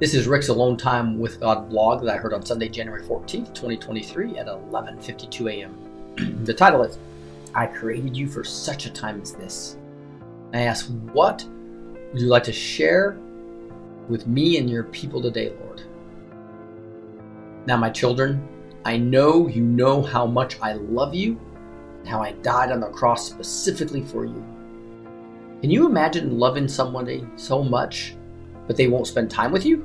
This is Rick's Alone Time with God blog that I heard on Sunday, January 14th, 2023 at 11:52 a.m. the title is I created you for such a time as this. I ask, what would you like to share with me and your people today, Lord? Now, my children, I know you know how much I love you and how I died on the cross specifically for you. Can you imagine loving somebody so much but they won't spend time with you?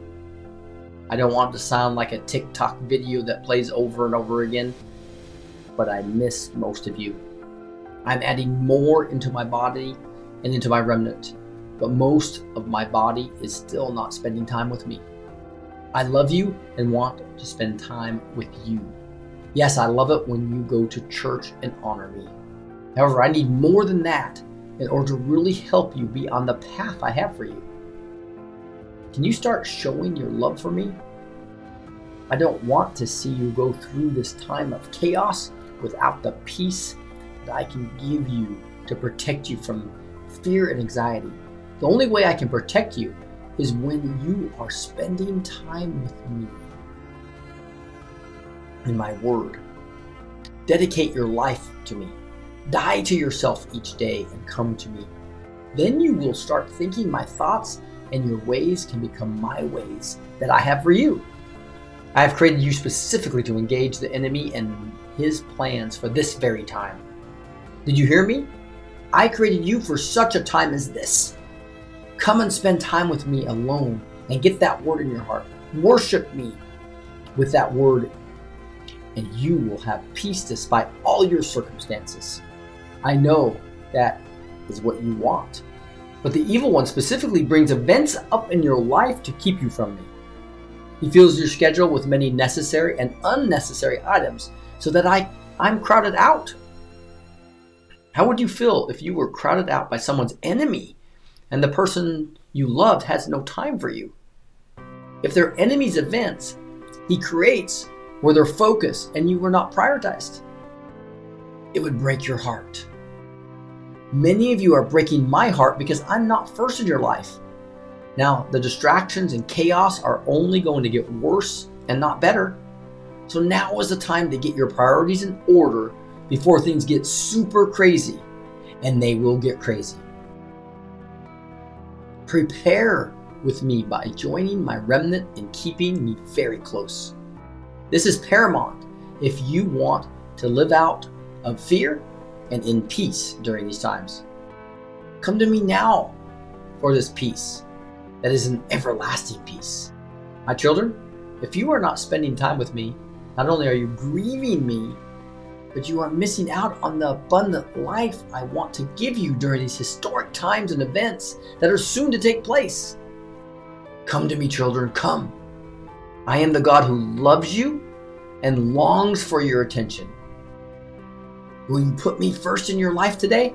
I don't want it to sound like a TikTok video that plays over and over again, but I miss most of you. I'm adding more into my body and into my remnant, but most of my body is still not spending time with me. I love you and want to spend time with you. Yes, I love it when you go to church and honor me. However, I need more than that in order to really help you be on the path I have for you. Can you start showing your love for me? I don't want to see you go through this time of chaos without the peace that I can give you to protect you from fear and anxiety. The only way I can protect you is when you are spending time with me in my word. Dedicate your life to me. Die to yourself each day and come to me. Then you will start thinking my thoughts and your ways can become my ways that I have for you. I have created you specifically to engage the enemy and his plans for this very time. Did you hear me? I created you for such a time as this. Come and spend time with me alone and get that word in your heart. Worship me with that word, and you will have peace despite all your circumstances. I know that is what you want. But the evil one specifically brings events up in your life to keep you from me. He fills your schedule with many necessary and unnecessary items so that I, I'm crowded out. How would you feel if you were crowded out by someone's enemy and the person you loved has no time for you? If their enemy's events he creates were their focus and you were not prioritized, it would break your heart. Many of you are breaking my heart because I'm not first in your life. Now, the distractions and chaos are only going to get worse and not better. So now is the time to get your priorities in order before things get super crazy, and they will get crazy. Prepare with me by joining my remnant and keeping me very close. This is paramount if you want to live out of fear and in peace during these times. Come to me now for this peace that is an everlasting peace. My children, if you are not spending time with me, not only are you grieving me, but you are missing out on the abundant life I want to give you during these historic times and events that are soon to take place. Come to me, children, come. I am the God who loves you and longs for your attention. Will you put me first in your life today?